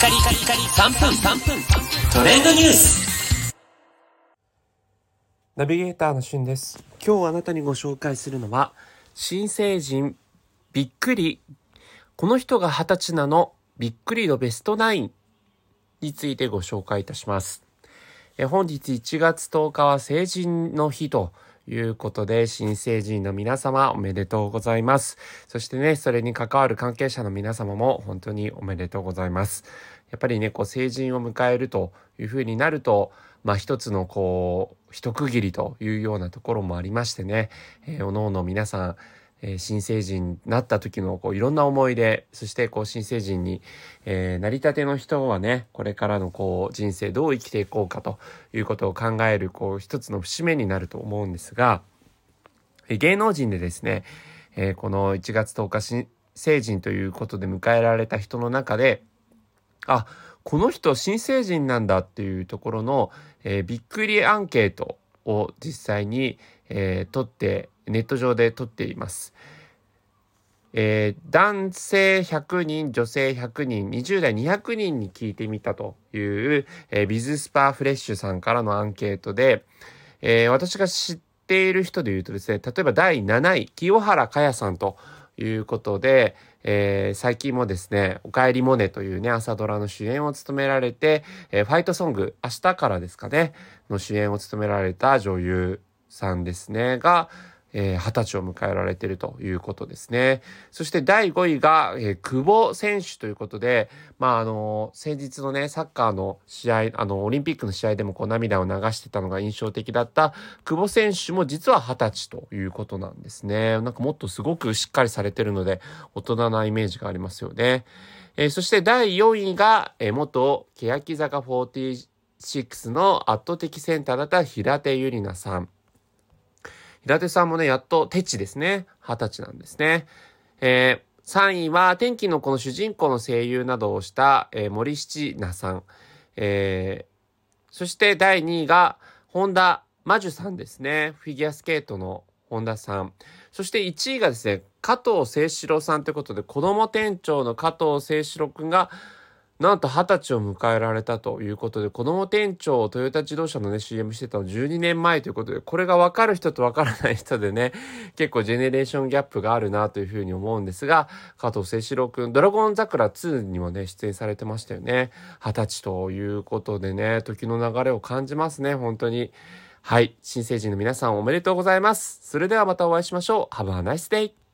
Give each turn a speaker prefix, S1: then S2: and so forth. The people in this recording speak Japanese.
S1: カリカリカリ3分3分トレンドニュース
S2: ナビゲーターのしゅんです。今日あなたにご紹介するのは、新成人びっくり。この人が二十歳なのびっくりのベストナインについてご紹介いたします。え本日1月10日は成人の日ということで、新成人の皆様おめでとうございます。そしてね、それに関わる関係者の皆様も本当におめでとうございます。やっぱりね、こう成人を迎えるというふうになると、まあ一つのこう、一区切りというようなところもありましてね、えー、おのおの皆さん、えー新成人になった時のこういろんな思い出、そしてこう新成人に、えーなりたての人はね、これからのこう人生どう生きていこうかということを考えるこう一つの節目になると思うんですが、えー芸能人でですね、えーこの1月10日新成人ということで迎えられた人の中で、あ、この人新成人なんだっていうところの、えーびっくりアンケートを実際に、えー取って、ネット上で取っています。えー男性100人、女性100人、20代200人に聞いてみたという、えービズスパーフレッシュさんからのアンケートで、えー私が知っている人で言うとですね、例えば第7位、清原果耶さんということで、えー最近もですね、おかえりモネというね、朝ドラの主演を務められて、えーファイトソング、明日からですかね、の主演を務められた女優さんですね、が、えー二十歳を迎えられているということですね。そして第5位が、えー久保選手ということで、まあ、あの、先日のね、サッカーの試合、あの、オリンピックの試合でもこう涙を流してたのが印象的だった久保選手も実は二十歳ということなんですね。なんかもっとすごくしっかりされてるので、大人なイメージがありますよね。えーそして第4位が、えー元欅坂46の圧倒的センターだった平手友梨奈さん。平手さんもね、やっとテチですね。二十歳なんですね。えー3位は天気のこの主人公の声優などをした、えー森七菜さん。えーそして第2位が本田真珠さんですね。フィギュアスケートの本田さん。そして1位がですね、加藤清志郎さんということで、子供店長の加藤清志郎くんが、なんと二十歳を迎えられたということで、子供店長を、トヨタ自動車のね、CM してたの12年前ということで、これが分かる人と分からない人でね、結構ジェネレーションギャップがあるなというふうに思うんですが、加藤清志郎くん、ドラゴン桜2にもね、出演されてましたよね。二十歳ということでね、時の流れを感じますね、本当に。はい。新成人の皆さんおめでとうございます。それではまたお会いしましょう。Have a nice day!